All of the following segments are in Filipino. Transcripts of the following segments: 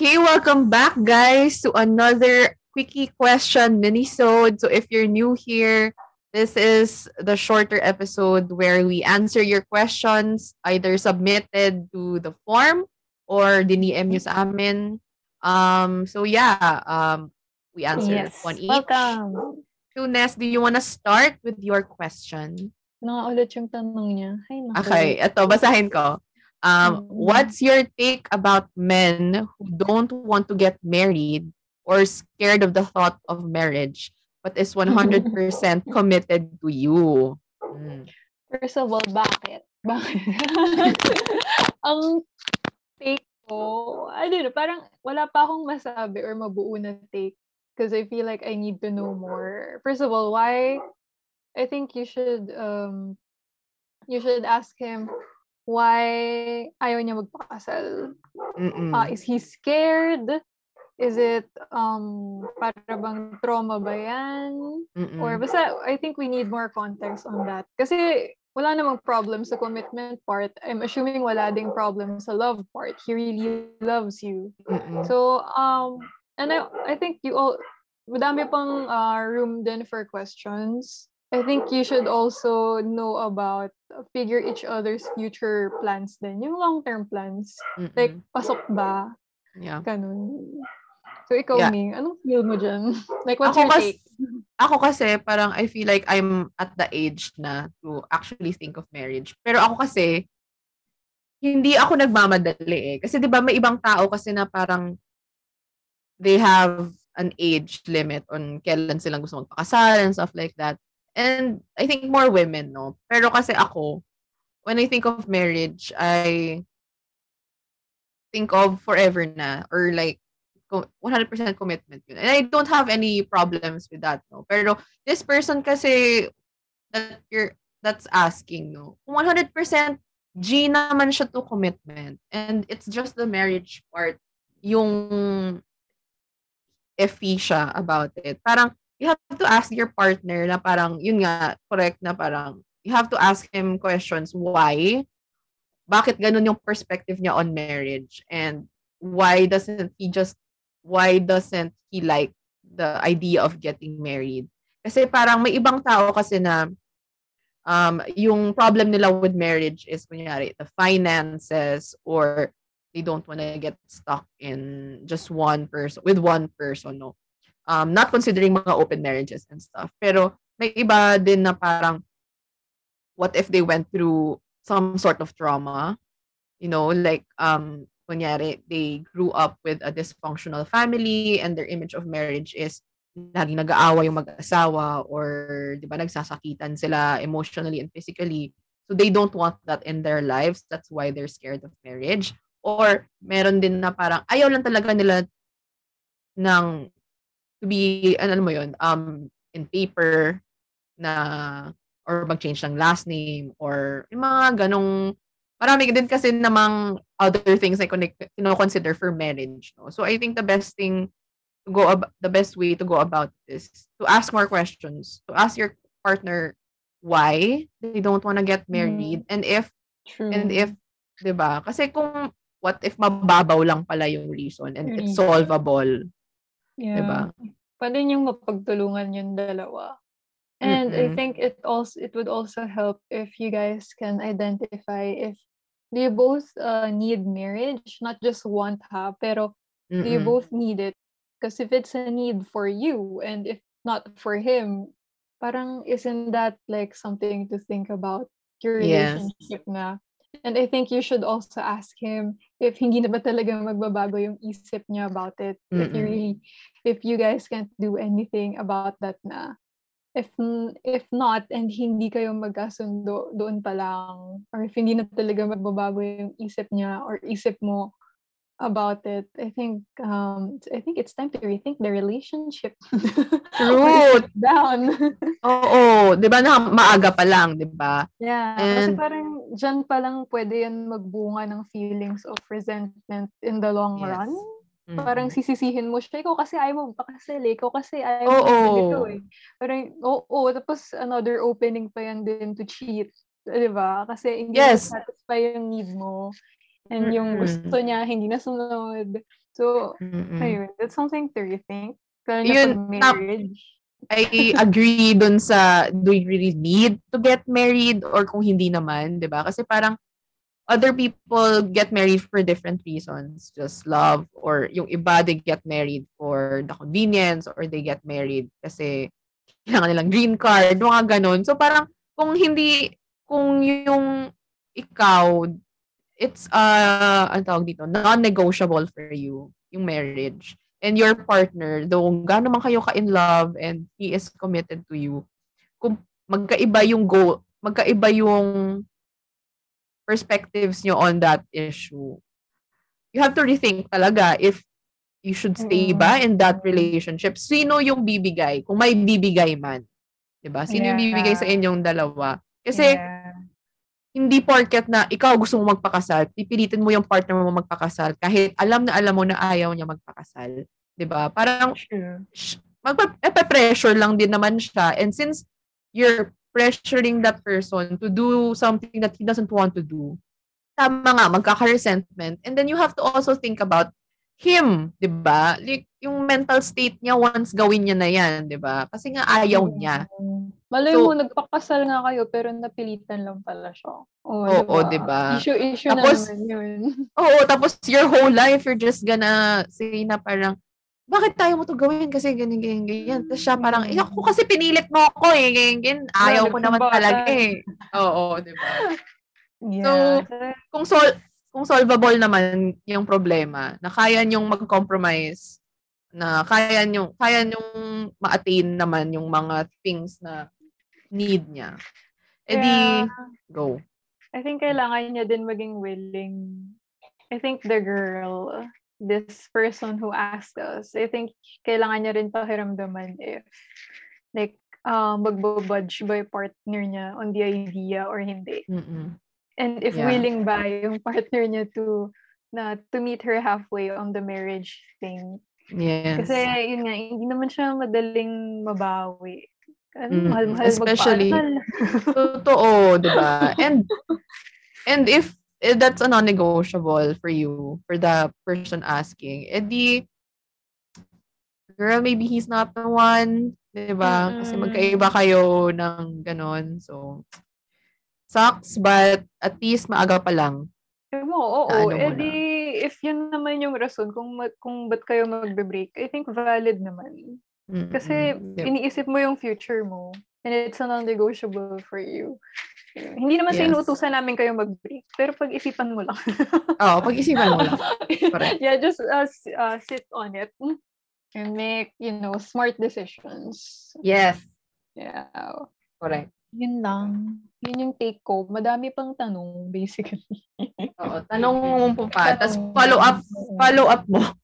Okay, welcome back guys to another quickie question minisode. So if you're new here, this is the shorter episode where we answer your questions either submitted to the form or diniem nyo sa amin. Um, so yeah, um, we answer Yes. one each. Welcome. So Ness, do you wanna start with your question? Nakaulit yung tanong niya. Ay, naku. Okay, eto, basahin ko. Um, Mm. what's your take about men who don't want to get married or scared of the thought of marriage but is 100% committed to you? Mm. First of all, bakit? Bakit? Ang take ko, I don't know, parang wala pa akong masabi or mabuo na take because I feel like I need to know more. First of all, why? I think you should um you should ask him why ayaw niya magpakasal. Mm-mm. Ah, is he scared? Is it um para bang trauma ba yan? Mm-mm. Or basta, I think we need more context on that. Kasi wala namang problem sa commitment part. I'm assuming wala ding problem sa love part. He really loves you. Mm-mm. So, um, and I, I think you all, madami pang uh, room din for questions. I think you should also know about, figure each other's future plans din. Yung long-term plans. Mm-mm. Like, pasok ba? yeah. Ganun. So, ikaw, Yeah. Ming, anong feel mo dyan? like, what's Ako your kas- take? Ako kasi parang I feel like I'm at the age na to actually think of marriage. Pero ako kasi hindi ako nagmamadali eh. Kasi 'di ba may ibang tao kasi na parang they have an age limit on kailan silang gusto magpakasal and stuff like that. And I think more women, no? Pero kasi ako, when I think of marriage, I think of forever na or like co- 100% commitment yun. And I don't have any problems with that, no? Pero this person kasi that you're that's asking, no? Kung 100% G naman siya to commitment. And it's just the marriage part yung iffy siya about it. Parang you have to ask your partner na parang yun nga correct na parang you have to ask him questions why? Bakit ganun yung perspective niya on marriage? And why doesn't he just why doesn't he like the idea of getting married? Kasi parang may ibang tao kasi na um yung problem nila with marriage is kunyari the finances or they don't want to get stuck in just one person with one person no um not considering mga open marriages and stuff. Pero may iba din na parang what if they went through some sort of trauma? You know like um kunyari they grew up with a dysfunctional family and their image of marriage is laging nag-aawa yung mag-asawa or 'di ba nagsasakitan sila emotionally and physically. So they don't want that in their lives. That's why they're scared of marriage. Or meron din na parang ayaw lang talaga nila ng to be ano alam mo yun um in paper na or mag-change ng last name or yung mga ganong marami din kasi namang other things na like, consider for marriage no so i think the best thing to go ab- the best way to go about this to ask more questions to ask your partner why they don't want to get married and if True. and if 'di ba kasi kung what if mababaw lang pala yung reason and it's Reason. solvable Yeah. 'di ba Pwede niyong mapagtulungan yung dalawa. And I Mm-mm. think it also it would also help if you guys can identify if do you both uh, need marriage, not just want ha, pero do you both need it? Because if it's a need for you and if not for him, parang isn't that like something to think about your Yes. relationship na? And I think you should also ask him if hindi na ba talaga magbabago yung isip niya about it. If you Mm-mm. really, if you guys can't do anything about that na. If if not, and hindi kayo magkasundo doon pa lang, or if hindi na talaga magbabago yung isip niya or isip mo about it, I think um I think it's time to rethink the relationship. True. Down. Oo, 'di ba na maaga pa lang, 'di ba? Yeah, kasi And- parang dyan pa lang pwede yan magbunga ng feelings of resentment in the long Yes. run. Mm. Parang sisisihin mo siya, ikaw kasi ayaw mo magpakasal eh. Ikaw kasi ayaw Oo. mo ganito eh. Parang, oo, tapos another opening pa yan din to cheat. Di ba? Kasi hindi Yes. satisfy yung need mo. And yung Mm-mm. gusto niya, hindi nasunod. So, Mm-mm. ayun, that's something to rethink. Lalo na Yun, marriage. I agree dun sa do you really need to get married or kung hindi naman, 'di ba? Kasi parang other people get married for different reasons, just love or yung iba they get married for the convenience or they get married kasi kailangan nilang green card, mga ganun. So parang kung hindi kung yung ikaw it's uh ang tawag dito, non-negotiable for you yung marriage and your partner, though gaano man kayo ka-in love and he is committed to you, kung magkaiba yung goal, magkaiba yung perspectives nyo on that issue, you have to rethink talaga if you should stay ba in that relationship. Sino yung bibigay? Kung may bibigay man. 'Di ba? Sino yung bibigay sa Yeah. inyong dalawa? Kasi Yeah. Hindi porket na ikaw gusto mo magpakasal, pipilitin mo yung partner mo magpakasal kahit alam na alam mo na ayaw niya magpakasal. 'Di ba? Parang sh- magpa-pressure lang din naman siya. And since you're pressuring that person to do something that he doesn't want to do, tama nga, magkaka-resentment. And then you have to also think about him, di ba? Like, yung mental state niya once gawin niya na yan, di ba? Kasi nga ayaw niya. Mm. Malay So- mo, nagpakasal nga kayo, pero napilitan lang pala siya. Oo, Oo, diba? Issue, issue Tapos- na naman yun. Oo, tapos your whole life, you're just gonna say na parang, bakit tayo mo to gawin? Kasi ganyan, ganyan, ganyan. Tapos siya parang, eh, ako kasi pinilit mo ako eh. Ganyan, ganyan. Ayaw ko naman talaga eh. Oo, di ba? Yeah. kung sol kung solvable naman yung problema, na kaya niyong mag-compromise, na kaya niyong kaya niyong ma-attain naman yung mga things na need niya. Eh di, go. I think kailangan niya din maging willing. I think the girl, this person who asked us, I think kailangan niya rin pakiramdaman if like um magbabudge ba yung partner niya on the idea or hindi. Mm-mm. And if Yeah. willing ba yung partner niya to na to meet her halfway on the marriage thing. Yes. Kasi yun nga, hindi naman siya madaling mabawi. Ano, Mm, mahal-mahal especially-. Totoo, di ba? And, and if, if that's a non-negotiable for you, for the person asking, edi, girl, maybe he's not the one, di ba? Kasi Mm-mm. magkaiba kayo ng ganon. So, sucks, but at least maaga pa lang. Eh, mo, oo. Ano mo eh na. di, if yun naman yung rason kung, kung ba't kayo magbe-break, I think valid naman. Mm-mm. Kasi Di- iniisip mo yung future mo. And it's a non-negotiable for you. Hindi naman sa Yes. inuutusan namin kayo mag-break. Pero pag-isipan mo lang. Oo, pag-isipan mo lang. Correct. yeah, just uh, uh, sit on it. And make, you know, smart decisions. Yes. Yeah. Correct. Yun lang. Yun yung take ko. Madami pang tanong, basically. Oo, tanong mo pa. Tapos follow up, follow up mo.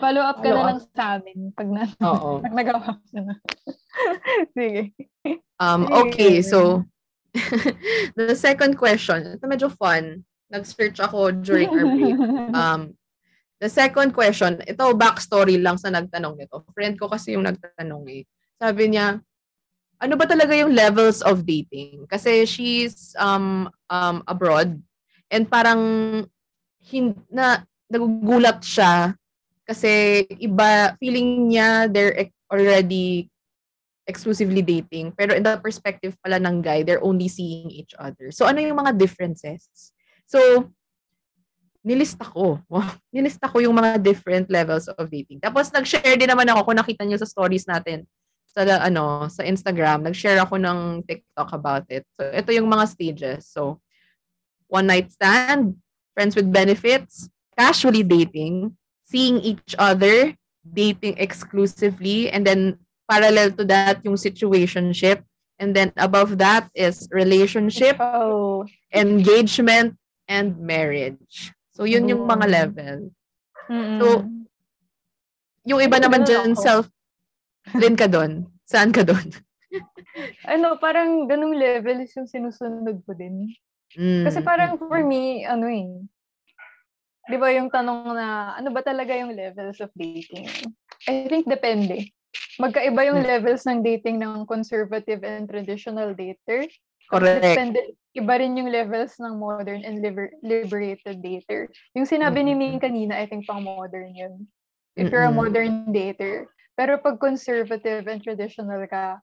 Follow up ka Follow na up. lang sa amin pag, na, Oo. pag nagawa ko na. Sige. Um, okay, so the second question, ito medyo fun. Nag-search ako during our break. Um, the second question, ito backstory lang sa nagtanong nito. Friend ko kasi yung nagtanong eh. Sabi niya, ano ba talaga yung levels of dating? Kasi she's um, um, abroad and parang hin- na, nagugulat siya kasi iba, feeling niya they're already exclusively dating. Pero in the perspective pala ng guy, they're only seeing each other. So ano yung mga differences? So, nilista ko. Nilista ko yung mga different levels of dating. Tapos nag-share din naman ako kung nakita niyo sa stories natin sa ano sa Instagram. Nag-share ako ng TikTok about it. So ito yung mga stages. So one night stand, friends with benefits, casually dating, seeing each other, dating exclusively, and then parallel to that yung situationship. And then above that is relationship, Oh. engagement, and marriage. So, yun yung mga Mm. level. Mm-mm. So, Yung iba naman dyan, self, din ka doon. Saan ka doon? ano, parang ganung level is yung sinusunod ko din. Mm, Kasi parang mm, for me, ano eh, di ba yung tanong na, ano ba talaga yung levels of dating? I think depende. Magkaiba yung Hmm. levels ng dating ng conservative and traditional dater. Correct. Depende, iba rin yung levels ng modern and liber- liberated dater. Yung sinabi ni Ming kanina, I think pang modern yun. If you're a modern dater. Pero pag conservative and traditional ka,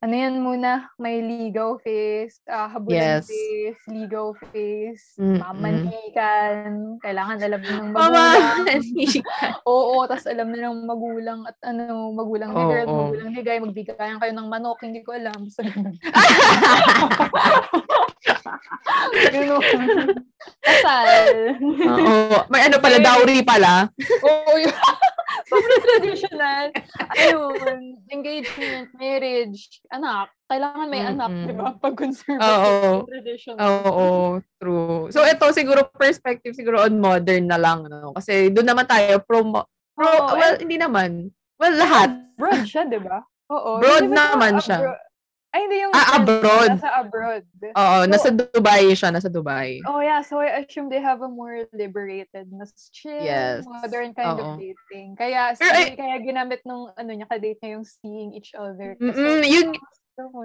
ano yan muna, may ligaw face, uh, habulan Yes. face, ligaw face, Mm-mm. mamanhikan, kailangan alam mo ng magulang. Mama, Oo, tas alam na ng magulang at ano, magulang ni girl, Oo. magulang ni guy, magbigayan kayo ng manok, hindi ko alam. Ganun. ganun. Kasal. Oo. May ano pala, dowry pala. Oo, yun. Sobrang traditional. Ayun, engagement, marriage, anak. Kailangan may anak, Mm-mm. di ba? Pag conservative Oo. traditional. Oo, true. So, ito siguro perspective siguro on modern na lang. No? Kasi doon naman tayo pro, pro Oo, well, hindi naman. Well, lahat. Broad siya, di ba? Oo. Broad naman abro- siya. Ay, hindi yung Ah, abroad. Nasa abroad. Oo, So- nasa Dubai siya, nasa Dubai. Oh yeah, so I assume they have a more liberated, mas chill, Yes. modern kind Oo. of dating. Kaya Pero kaya ginamit nung ano niya ka-date niya yung seeing each other. Kasi, Mm-mm, yun-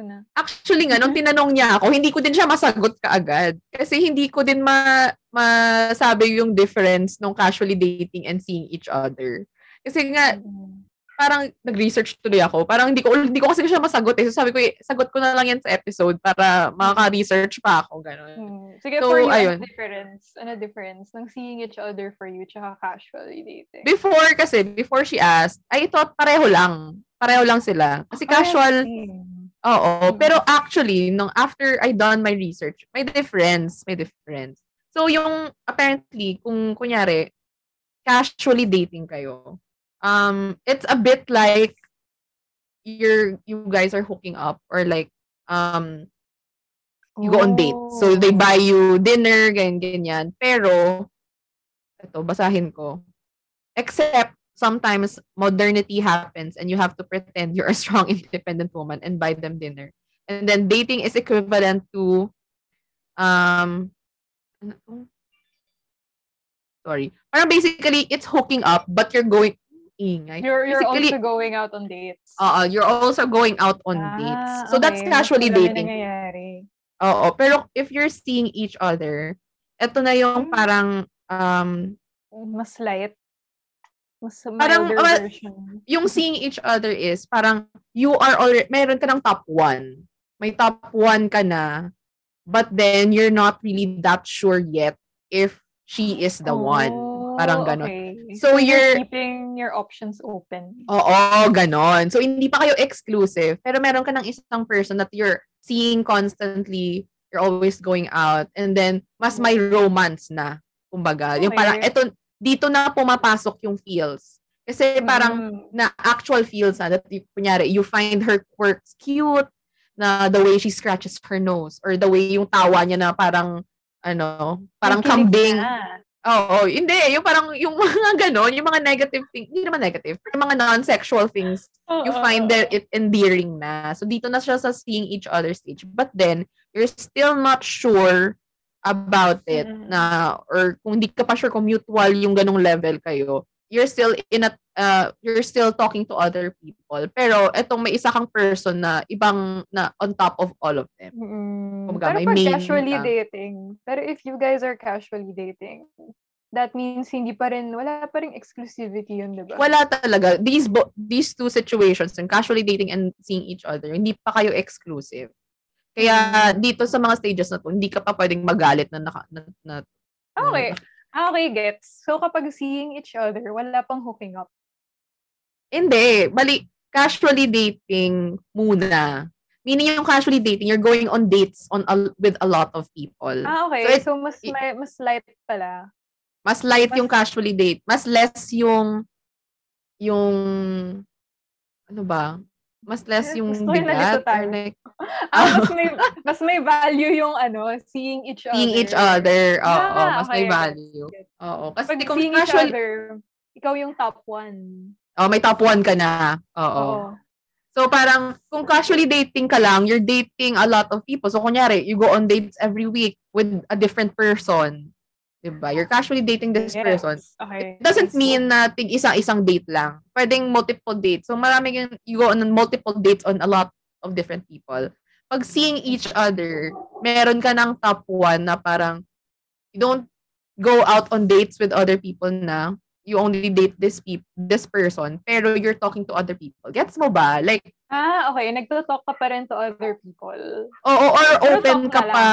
na. Actually nga, nung tinanong niya ako, hindi ko din siya masagot kaagad. Kasi hindi ko din ma masabi yung difference nung casually dating and seeing each other. Kasi nga, Mm. Parang nag-research tuloy ako. Parang hindi ko hindi ko kasi siya masagot eh. So sabi ko, eh, sagot ko na lang yan sa episode para makaka-research pa ako. Ganun. Hmm. Sige, So, for you, ayun. ano difference? Ano difference ng seeing each other for you tsaka casually dating? Before kasi, before she asked, I thought pareho lang. Pareho lang sila. Kasi casual, oo. Mm. Pero actually, nung after I done my research, may difference. May difference. So yung, apparently, kung kunyari, casually dating kayo, um, it's a bit like you're, you guys are hooking up or like, um, you go on dates. So, they Oh. buy you dinner, ganyan, ganyan. Pero, ito, basahin ko. Except, sometimes, modernity happens and you have to pretend you're a strong, independent woman and buy them dinner. And then, dating is equivalent to, um, ano to? Sorry. Parang basically, it's hooking up, but you're going, ingay. You're, you're basically, also going out on dates. uh, you're also going out on dates. Ah, So, that's okay. casually Mas marami dating. nangyayari. Oo, pero if you're seeing each other, eto na yung Hmm. parang um Mas light. Mas Parang, version. yung seeing each other is parang you are already meron ka ng top one. May top one ka na, but then you're not really that sure yet if she is the one. Parang Oh, ganon. okay. So, you're you're- keeping your options open. Oo, ganon. So, hindi pa kayo exclusive, pero meron ka ng isang person that you're seeing constantly, you're always going out, and then, mas may romance na, kumbaga. Yung parang, Okay. eto, dito na pumapasok yung feels. Kasi parang, Mm. na actual feels na, that you, kunyari, you find her quirks cute, na the way she scratches her nose, or the way yung tawa niya na parang, ano, parang kambing. na. Oo, hindi. Yung parang, yung mga ganon, yung mga negative things, hindi naman negative, yung mga non-sexual things, you find that it endearing na. So, dito na siya sa seeing each other stage. But then, you're still not sure about it na, or kung hindi ka pa sure kung mutual yung ganong level kayo, you're still in a, uh, you're still talking to other people. Pero, etong may isa kang person na ibang, na on top of all of them. Mm. Kumbaga, Pero may casually ka. dating, pero if you guys are casually dating, that means hindi pa rin, wala pa rin exclusivity yun, di ba? Wala talaga. These bo- these two situations, yung casually dating and seeing each other, hindi pa kayo exclusive. Kaya Mm. dito sa mga stages na to, hindi ka pa pwedeng magalit na naka, na, na, Okay. Ah, Okay, gets. So kapag seeing each other, wala pang hooking up. Hindi. Bali, casually dating muna. Meaning yung casually dating, you're going on dates on a, with a lot of people. Ah, okay. So, it- So, mas, it- li- mas light pala. Mas light mas- yung casually date. Mas less yung, yung, ano ba? Mas less yung yung bigat. tayo. like, Ah, mas may, mas may value yung ano, seeing each other. seeing each other. Oo, Ah, mas may okay. value. Oo. Kasi Pag di kung seeing each casual, other, ikaw yung top one. oh, may top one ka na. Oo. Oo. So parang kung casually dating ka lang, you're dating a lot of people. So kunyari, you go on dates every week with a different person. Diba? You're casually dating this Yes. person. Okay. It doesn't mean na tig isang-isang date lang. Pwedeng multiple dates. So marami yung, you go on multiple dates on a lot of different people. pag seeing each other, meron ka ng top one na parang, you don't go out on dates with other people na, you only date this peop- this person, pero you're talking to other people. Gets mo ba? Like, Ah, okay. Nagto-talk ka pa rin to other people. oo, or Pero open ka na pa.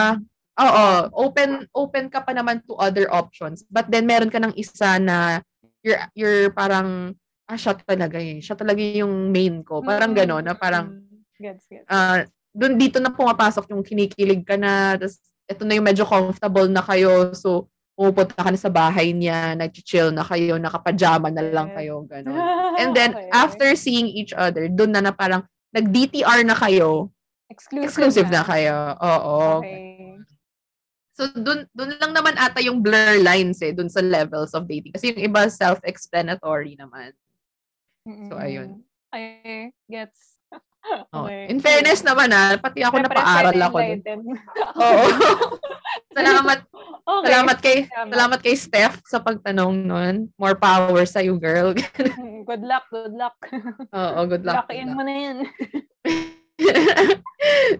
Oo, open open ka pa naman to other options. But then meron ka ng isa na you're you're parang ah siya talaga eh. Siya talaga yung main ko. Parang Mm, gano'n na parang mm. Gets, gets. ah doon dito na pumapasok yung kinikilig ka na tapos ito na yung medyo comfortable na kayo so pumupunta ka na sa bahay niya nag-chill na kayo nakapajama na lang kayo gano'n and then Okay. after seeing each other doon na na parang nag-DTR na kayo exclusive, exclusive na kayo oo Okay. So doon doon lang naman ata yung blur lines eh doon sa levels of dating kasi yung iba self-explanatory naman So, ayun. I gets. Oh, Okay. in fairness naman ah pati ako napaaral ako dun. oo salamat okay. Salamat kay salamat kay Steph sa pagtanong nun. More power sa you, girl. Good luck, good luck. Oo, good luck. Lockin mo na yan.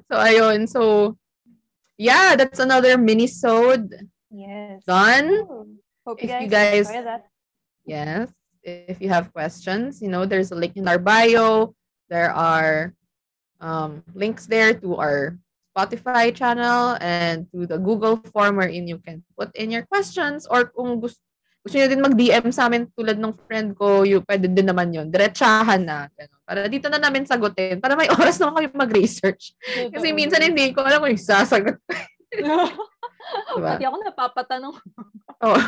so ayun, so yeah, that's another mini-sode Yes. done. Hope If you you guys, guys- that. Yes. If you have questions, you know, there's a link in our bio. There are um, links there to our Spotify channel and to the Google form wherein you can put in your questions or kung gusto, gusto nyo din mag-DM sa amin tulad ng friend ko, you, pwede din naman yun. Diretsahan na. Ganun. Para dito na namin sagutin. Para may oras naman kami mag-research. Kasi minsan hindi ko alam kung yung sasagot. Diba? Pati ako napapatanong. Oh,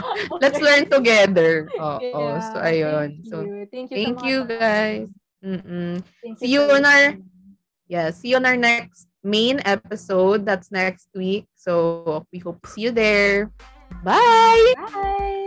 let's learn together. Oo. Yeah, so, ayun. Thank So, you. Thank you, thank you guys. Mm-mm. Thank See you for on our-. Yeah, see you on our next main episode. That's next week. So we hope to see you there. Bye! Bye!